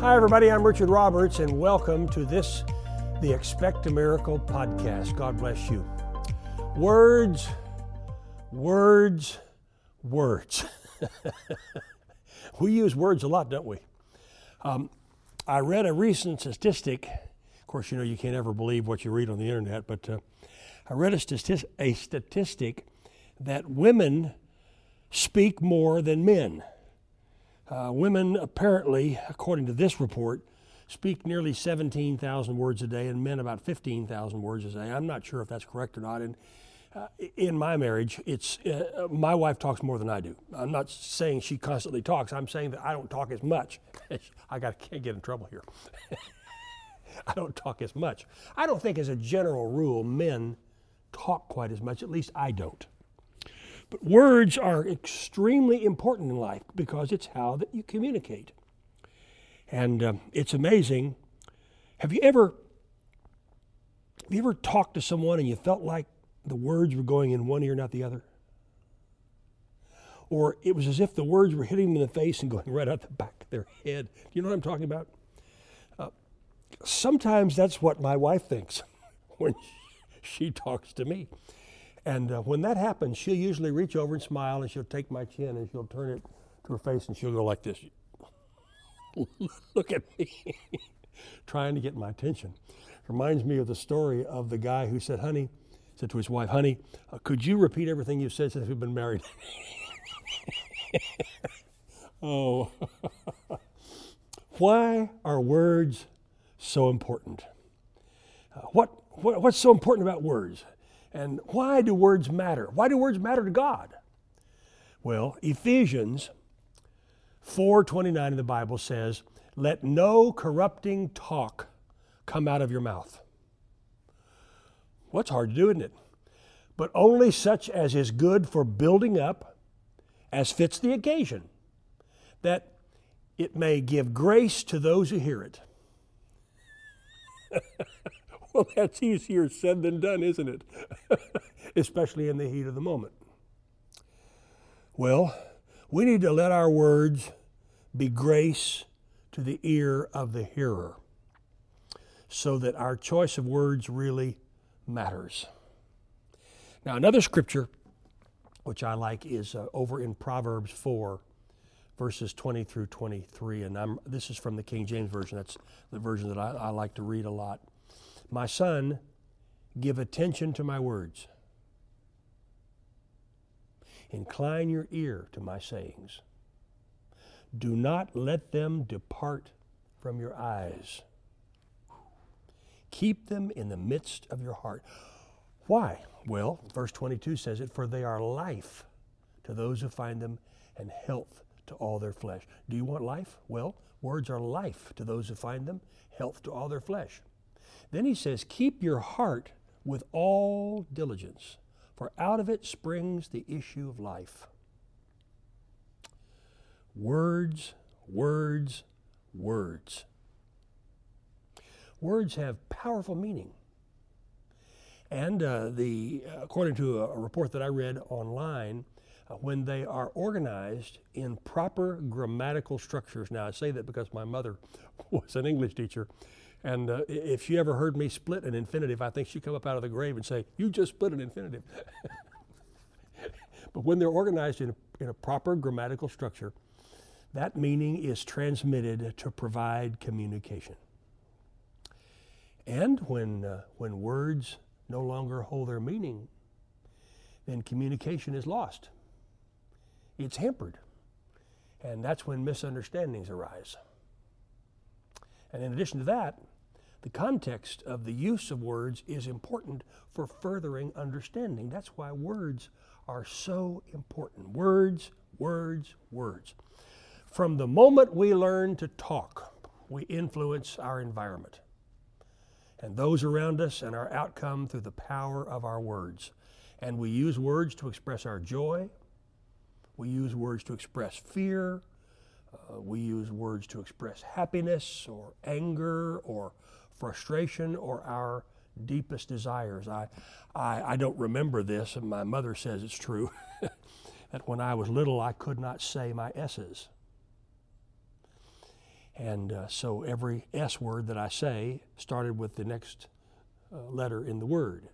Hi, everybody. I'm Richard Roberts, and welcome to this, the Expect a Miracle podcast. God bless you. Words, words, words. we use words a lot, don't we? Um, I read a recent statistic. Of course, you know you can't ever believe what you read on the internet, but uh, I read a, a statistic that women speak more than men. Uh, women, apparently, according to this report, speak nearly 17,000 words a day, and men about 15,000 words a day. I'm not sure if that's correct or not. And uh, in my marriage, it's uh, my wife talks more than I do. I'm not saying she constantly talks. I'm saying that I don't talk as much. I got can't get in trouble here. I don't talk as much. I don't think, as a general rule, men talk quite as much. At least I don't. But words are extremely important in life because it's how that you communicate. And uh, it's amazing. Have you ever have you ever talked to someone and you felt like the words were going in one ear, not the other? Or it was as if the words were hitting them in the face and going right out the back of their head. Do you know what I'm talking about? Uh, sometimes that's what my wife thinks when she talks to me. And uh, when that happens, she'll usually reach over and smile, and she'll take my chin and she'll turn it to her face, and she'll go like this. Look at me, trying to get my attention. Reminds me of the story of the guy who said, "Honey," said to his wife, "Honey, uh, could you repeat everything you've said since we've been married?" oh, why are words so important? Uh, what, what what's so important about words? And why do words matter? Why do words matter to God? Well, Ephesians 4:29 in the Bible says, "Let no corrupting talk come out of your mouth." What's hard to do, isn't it? But only such as is good for building up, as fits the occasion, that it may give grace to those who hear it. well, that's easier said than done, isn't it? Especially in the heat of the moment. Well, we need to let our words be grace to the ear of the hearer so that our choice of words really matters. Now, another scripture which I like is uh, over in Proverbs 4, verses 20 through 23. And I'm, this is from the King James Version. That's the version that I, I like to read a lot. My son, give attention to my words. Incline your ear to my sayings. Do not let them depart from your eyes. Keep them in the midst of your heart. Why? Well, verse 22 says it, for they are life to those who find them and health to all their flesh. Do you want life? Well, words are life to those who find them, health to all their flesh. Then he says, Keep your heart with all diligence, for out of it springs the issue of life. Words, words, words. Words have powerful meaning. And uh, the, according to a, report that I read online, uh, when they are organized in proper grammatical structures. Now, I say that because my mother was an English teacher, and uh, if she ever heard me split an infinitive, I think she'd come up out of the grave and say, You just split an infinitive. but when they're organized in a, in a proper grammatical structure, that meaning is transmitted to provide communication. And when, uh, when words no longer hold their meaning, then communication is lost. It's hampered. And that's when misunderstandings arise. And in addition to that, the context of the use of words is important for furthering understanding. That's why words are so important. Words, words, words. From the moment we learn to talk, we influence our environment and those around us and our outcome through the power of our words. And we use words to express our joy, we use words to express fear, uh, we use words to express happiness or anger or frustration or our deepest desires. I, I, I don't remember this, and my mother says it's true, that when I was little I could not say my S's. And uh, so every S word that I say started with the next uh, letter in the word.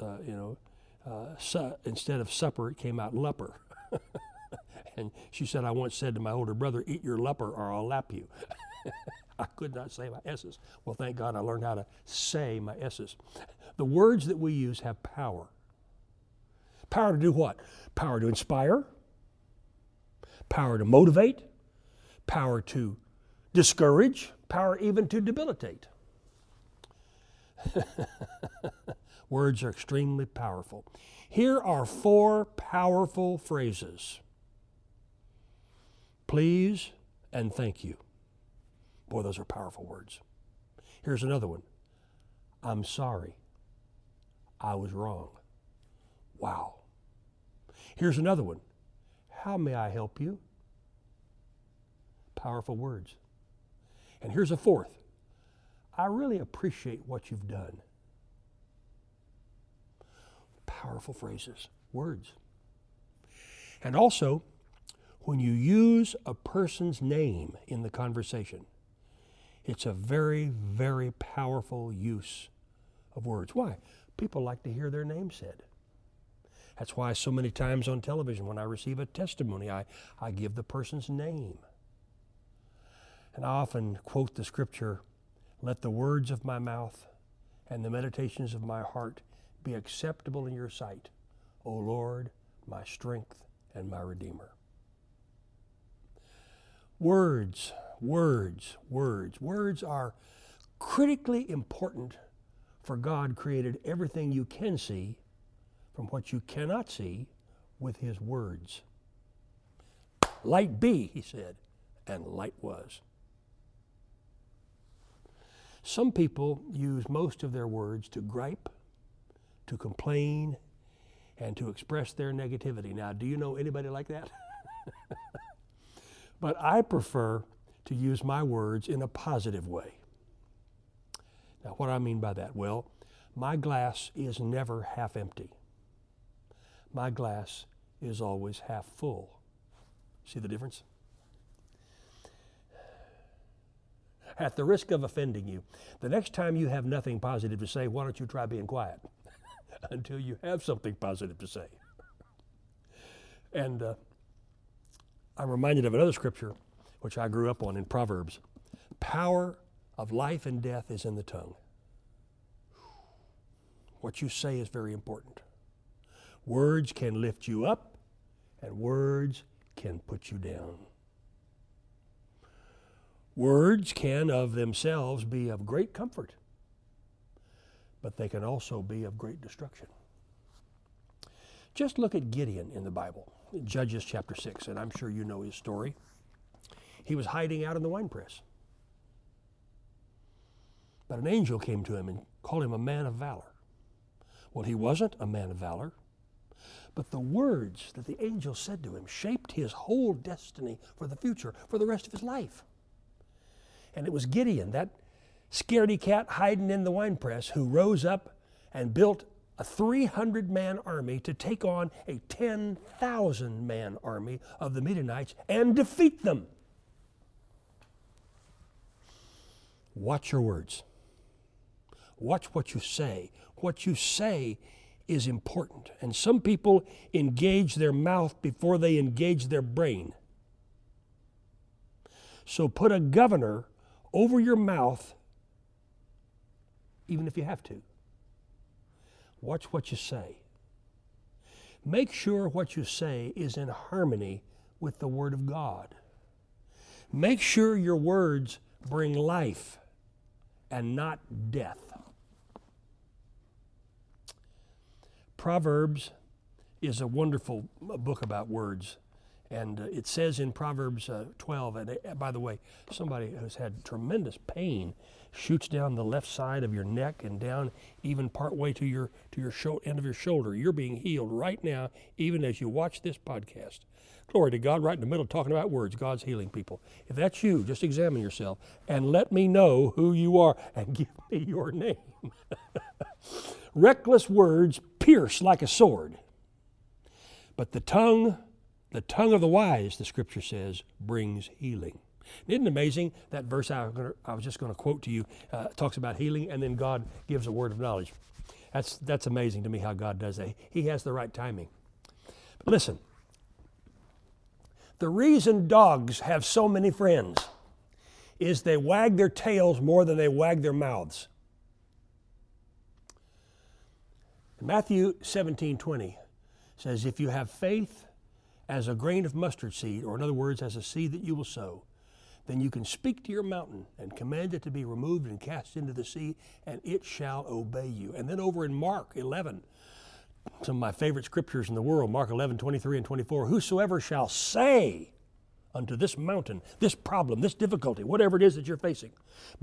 Uh, you know, uh, su- instead of supper, it came out leper. and she said, I once said to my older brother, Eat your leper or I'll lap you. I could not say my S's. Well, thank God I learned how to say my S's. The words that we use have power. Power to do what? Power to inspire, power to motivate, power to discourage, power even to debilitate. Words are extremely powerful. Here are four powerful phrases please and thank you. Boy, those are powerful words. Here's another one I'm sorry. I was wrong. Wow. Here's another one How may I help you? Powerful words. And here's a fourth I really appreciate what you've done. Powerful phrases, words. And also, when you use a person's name in the conversation, it's a very, very powerful use of words. Why? People like to hear their name said. That's why so many times on television, when I receive a testimony, I, I give the person's name. And I often quote the scripture Let the words of my mouth and the meditations of my heart be acceptable in your sight, O Lord, my strength and my Redeemer. Words, words, words. Words are critically important for God created everything you can see from what you cannot see with His words. Light be, He said, and light was. Some people use most of their words to gripe, to complain, and to express their negativity. Now, do you know anybody like that? But I prefer to use my words in a positive way. Now, what do I mean by that? Well, my glass is never half empty. My glass is always half full. See the difference? At the risk of offending you, the next time you have nothing positive to say, why don't you try being quiet until you have something positive to say? And uh, I'm reminded of another scripture which I grew up on in Proverbs. Power of life and death is in the tongue. What you say is very important. Words can lift you up, and words can put you down. Words can of themselves be of great comfort, but they can also be of great destruction. Just look at Gideon in the Bible. in Judges chapter 6, and I'm sure you know his story. He was hiding out in the winepress. But an angel came to him and called him a man of valor. Well, he wasn't a man of valor, but the words that the angel said to him shaped his whole destiny for the future, for the rest of his life. And it was Gideon, that scaredy cat hiding in the winepress, who rose up and built a 300 man army to take on a 10,000 man army of the Midianites and defeat them. Watch your words. Watch what you say. What you say is important. And some people engage their mouth before they engage their brain. So put a governor over your mouth, even if you have to. Watch what you say. Make sure what you say is in harmony with the Word of God. Make sure your words bring life and not death. Proverbs is a wonderful book about words. And uh, it says in Proverbs uh, 12, and uh, by the way, somebody who's had tremendous pain shoots down the left side of your neck and down even partway to your to your sho- end of your shoulder. You're being healed right now, even as you watch this podcast. Glory to God, right in the middle, talking about words. God's healing people. If that's you, just examine yourself and let me know who you are and give me your name. Reckless words pierce like a sword, but the tongue, the tongue of the wise, the scripture says, brings healing. Isn't it amazing that verse I was, just going to quote to you uh, talks about healing, and then God gives a word of knowledge. That's, that's amazing to me how God does that. He has the right timing. But listen, the reason dogs have so many friends is they wag their tails more than they wag their mouths. Matthew 17 20 says, If you have faith as a grain of mustard seed, or in other words, as a seed that you will sow, then you can speak to your mountain and command it to be removed and cast into the sea, and it shall obey you. And then over in Mark 11, some of my favorite scriptures in the world, Mark 11, 23 and 24, whosoever shall say unto this mountain, this problem, this difficulty, whatever it is that you're facing,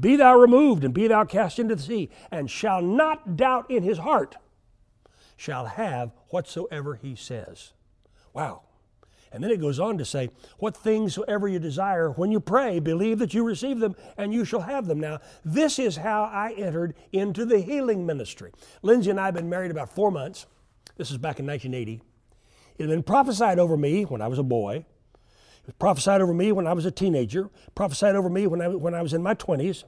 be thou removed and be thou cast into the sea, and shall not doubt in his heart, shall have whatsoever he says. Wow. And then it goes on to say, What things soever you desire, when you pray, believe that you receive them, and you shall have them. Now, this is how I entered into the healing ministry. Lindsay and I have been married about four months. This is back in 1980. It had been prophesied over me when I was a boy. It was prophesied over me when I was a teenager, prophesied over me when I, when I was in my 20s.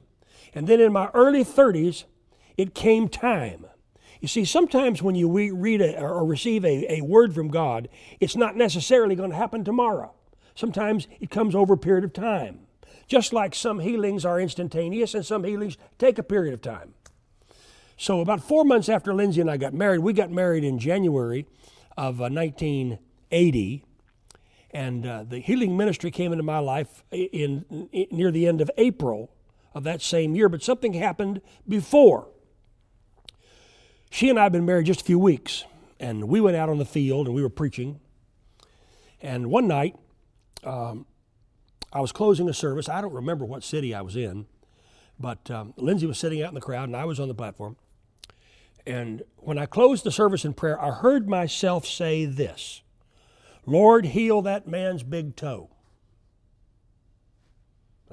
And then in my early 30s, it came time. You see, sometimes when you read a, or receive a, a word from God, it's not necessarily going to happen tomorrow. Sometimes it comes over a period of time. Just like some healings are instantaneous and some healings take a period of time. So, about four months after Lindsay and I got married, we got married in January of uh, 1980. And uh, the healing ministry came into my life in, in, near the end of April of that same year, but something happened before. She and I had been married just a few weeks, and we went out on the field and we were preaching. And one night, um, I was closing a service. I don't remember what city I was in, but um, Lindsay was sitting out in the crowd and I was on the platform. And when I closed the service in prayer, I heard myself say this Lord, heal that man's big toe.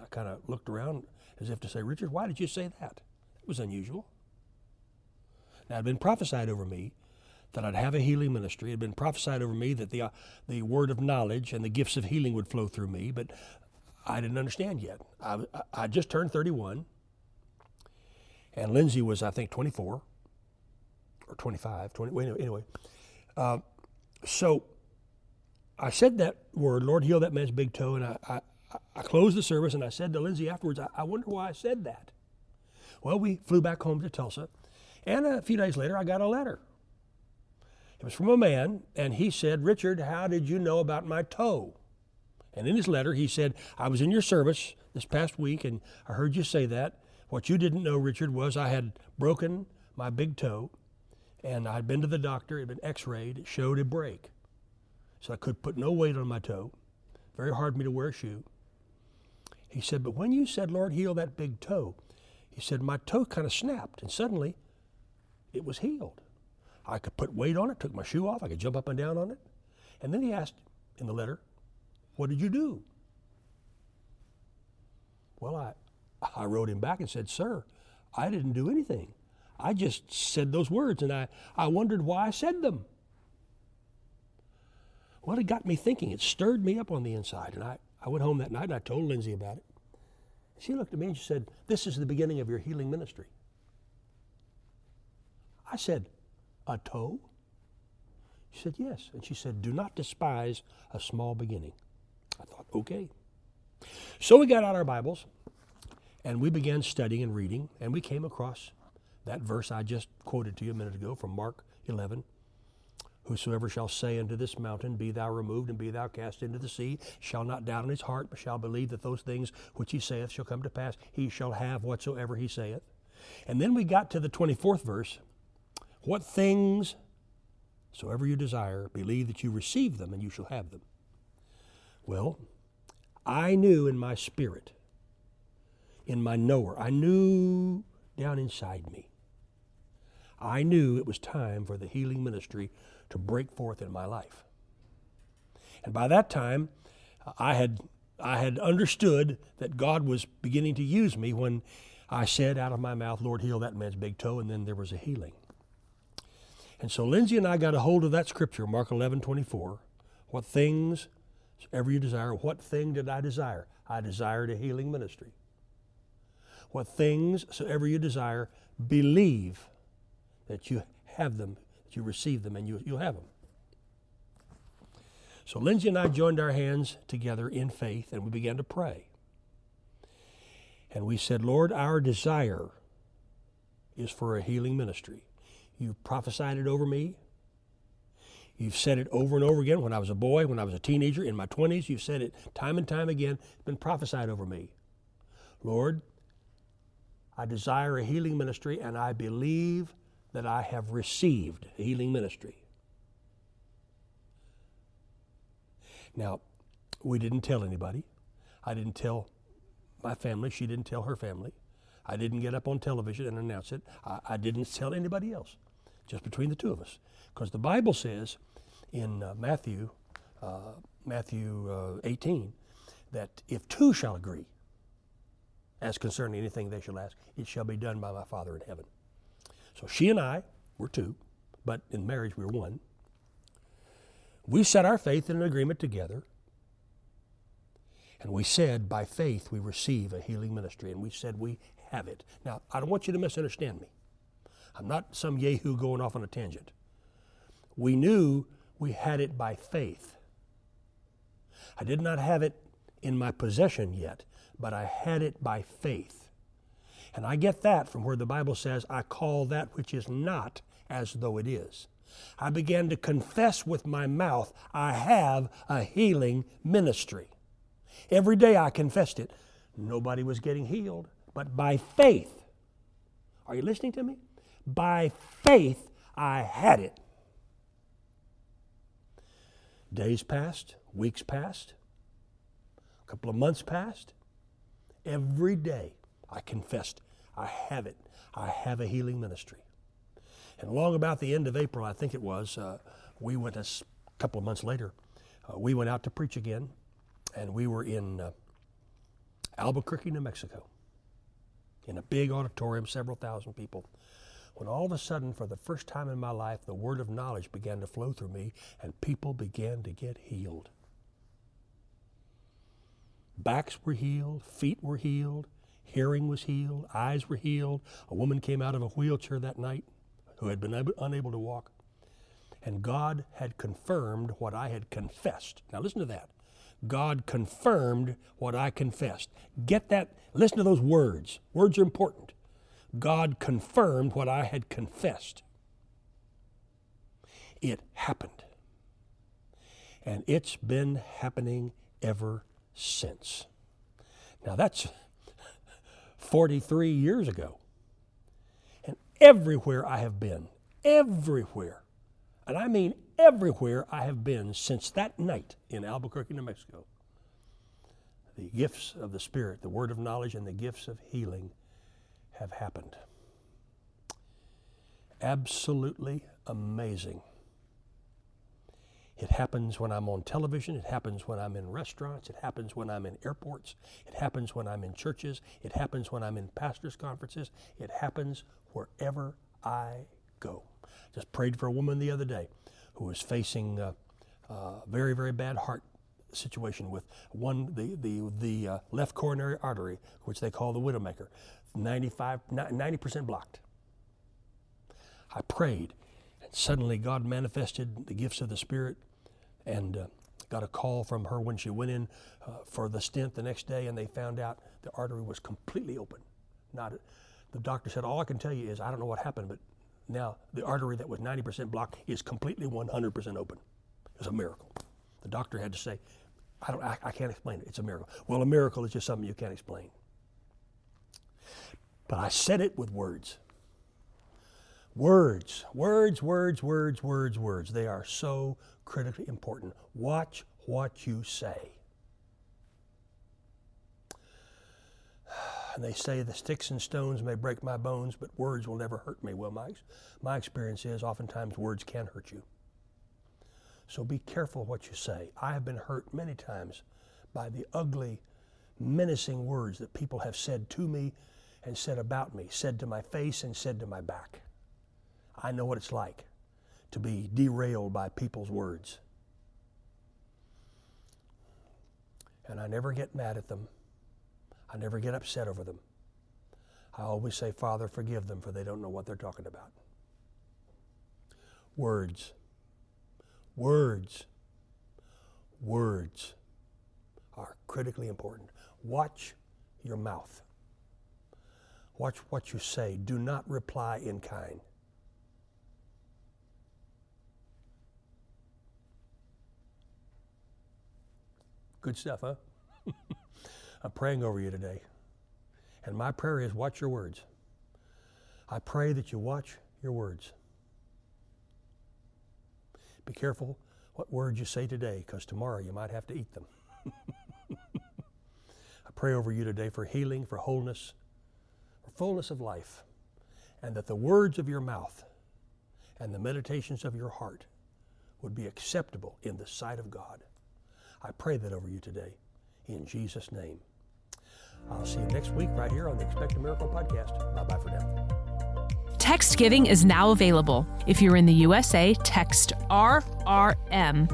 I kind of looked around as if to say, Richard, why did you say that? It was unusual. Now, it had been prophesied over me that I'd have a healing ministry. It had been prophesied over me that the, uh, the word of knowledge and the gifts of healing would flow through me, but I didn't understand yet. I, I just turned 31, and Lindsay was, I think, 24 or 25. 20, anyway, uh, so I said that word, Lord, heal that man's big toe, and I, I, I closed the service, and I said to Lindsay afterwards, I, I wonder why I said that. Well, we flew back home to Tulsa, and a few days later, I got a letter. It was from a man, and he said, Richard, how did you know about my toe? And in his letter, he said, I was in your service this past week, and I heard you say that. What you didn't know, Richard, was I had broken my big toe, and I'd been to the doctor, it had been x rayed, it showed a break. So I could put no weight on my toe. Very hard for me to wear a shoe. He said, But when you said, Lord, heal that big toe, he said, my toe kind of snapped, and suddenly it was healed. I could put weight on it, took my shoe off, I could jump up and down on it. And then he asked in the letter, What did you do? Well, I, I wrote him back and said, Sir, I didn't do anything. I just said those words and I, I wondered why I said them. Well, it got me thinking. It stirred me up on the inside. And I, I went home that night and I told Lindsay about it. She looked at me and she said, This is the beginning of your healing ministry. I said, A toe? She said, Yes. And she said, Do not despise a small beginning. I thought, Okay. So we got out our Bibles and we began studying and reading, and we came across that verse I just quoted to you a minute ago from Mark 11. Whosoever shall say unto this mountain, Be thou removed and be thou cast into the sea, shall not doubt in his heart, but shall believe that those things which he saith shall come to pass, he shall have whatsoever he saith. And then we got to the 24th verse, what things soever you desire, believe that you receive them and you shall have them. Well, I knew in my spirit, in my knower, I knew down inside me. I knew it was time for the healing ministry to break forth in my life. And by that time, I had, I had understood that God was beginning to use me when I said out of my mouth, Lord, heal that man's big toe, and then there was a healing. And so Lindsay and I got a hold of that scripture, Mark 11, 24. What things ever you desire, what thing did I desire? I desired a healing ministry. What things soever you desire, believe that you have them, that you receive them, and you, you'll have them. So Lindsay and I joined our hands together in faith and we began to pray. And we said, Lord, our desire is for a healing ministry. You've prophesied it over me. You've said it over and over again when I was a boy, when I was a teenager, in my 20s. You've said it time and time again. It's been prophesied over me. Lord, I desire a healing ministry, and I believe that I have received a healing ministry. Now, we didn't tell anybody. I didn't tell my family. She didn't tell her family. I didn't get up on television and announce it. I, I didn't tell anybody else, just between the two of us. Because the Bible says in uh, Matthew, uh, Matthew uh, 18, that if two shall agree as concerning anything they shall ask, it shall be done by my Father in heaven. So she and I were two, but in marriage we were one. We set our faith in an agreement together. And we said, by faith, we receive a healing ministry. And we said, we have it. Now, I don't want you to misunderstand me. I'm not some Yahoo going off on a tangent. We knew we had it by faith. I did not have it in my possession yet, but I had it by faith. And I get that from where the Bible says, I call that which is not as though it is. I began to confess with my mouth, I have a healing ministry. Every day I confessed it. Nobody was getting healed, but by faith. Are you listening to me? By faith, I had it. Days passed, weeks passed, a couple of months passed. Every day I confessed, I have it. I have a healing ministry. And long about the end of April, I think it was, uh, we went a couple of months later, uh, we went out to preach again, and we were in uh, Albuquerque, New Mexico, in a big auditorium, several thousand people. When all of a sudden, for the first time in my life, the word of knowledge began to flow through me, and people began to get healed. Backs were healed, feet were healed, hearing was healed, eyes were healed. A woman came out of a wheelchair that night who had been unable to walk. And God had confirmed what I had confessed. Now, listen to that. God confirmed what I confessed. Get that, listen to those words. Words are important. God confirmed what I had confessed. It happened. And it's been happening ever since. Now, that's 43 years ago And everywhere I have been, everywhere, and I mean everywhere I have been since that night in Albuquerque, New Mexico, the gifts of the Spirit, the word of knowledge, and the gifts of healing have happened. Absolutely amazing. It happens when I'm on television. It happens when I'm in restaurants. It happens when I'm in airports. It happens when I'm in churches. It happens when I'm in pastors' conferences. It happens wherever I go. Just prayed for a woman the other day who was facing a, a very, very bad heart situation with one the the the uh, left coronary artery, which they call the widowmaker, 95 90% blocked. I prayed, and suddenly God manifested the gifts of the Spirit, and uh, got a call from her when she went in uh, for the stent the next day, and they found out the artery was completely open, not the doctor said, All I can tell you is I don't know what happened, but now the artery that was 90% blocked is completely 100% open. It's a miracle. The doctor had to say, I, don't, I, I can't explain it. It's a miracle. Well, a miracle is just something you can't explain. But I said it with words. Words, words, words, words, words, words. They are so critically important. Watch what you say. And they say the sticks and stones may break my bones, but words will never hurt me. Well, my, my experience is oftentimes words can hurt you. So be careful what you say. I have been hurt many times by the ugly, menacing words that people have said to me and said about me, said to my face and said to my back. I know what it's like to be derailed by people's words. And I never get mad at them I never get upset over them. I always say, Father, forgive them, for they don't know what they're talking about. Words. Words. Words are critically important. Watch your mouth. Watch what you say. Do not reply in kind. Good stuff, huh? I'm praying over you today. And my prayer is watch your words. I pray that you watch your words. Be careful what words you say today, because tomorrow you might have to eat them. I pray over you today for healing, for wholeness, fullness of life, and that the words of your mouth and the meditations of your heart would be acceptable in the sight of God. I pray that over you today, in Jesus' name. I'll see you next week right here on the Expect a Miracle podcast. Bye bye for now. Text giving is now available. If you're in the USA, text RRM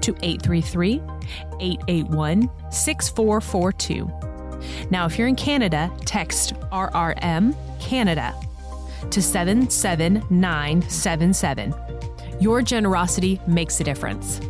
to 833 881 6442. Now, if you're in Canada, text RRM Canada to 77977. Your generosity makes a difference.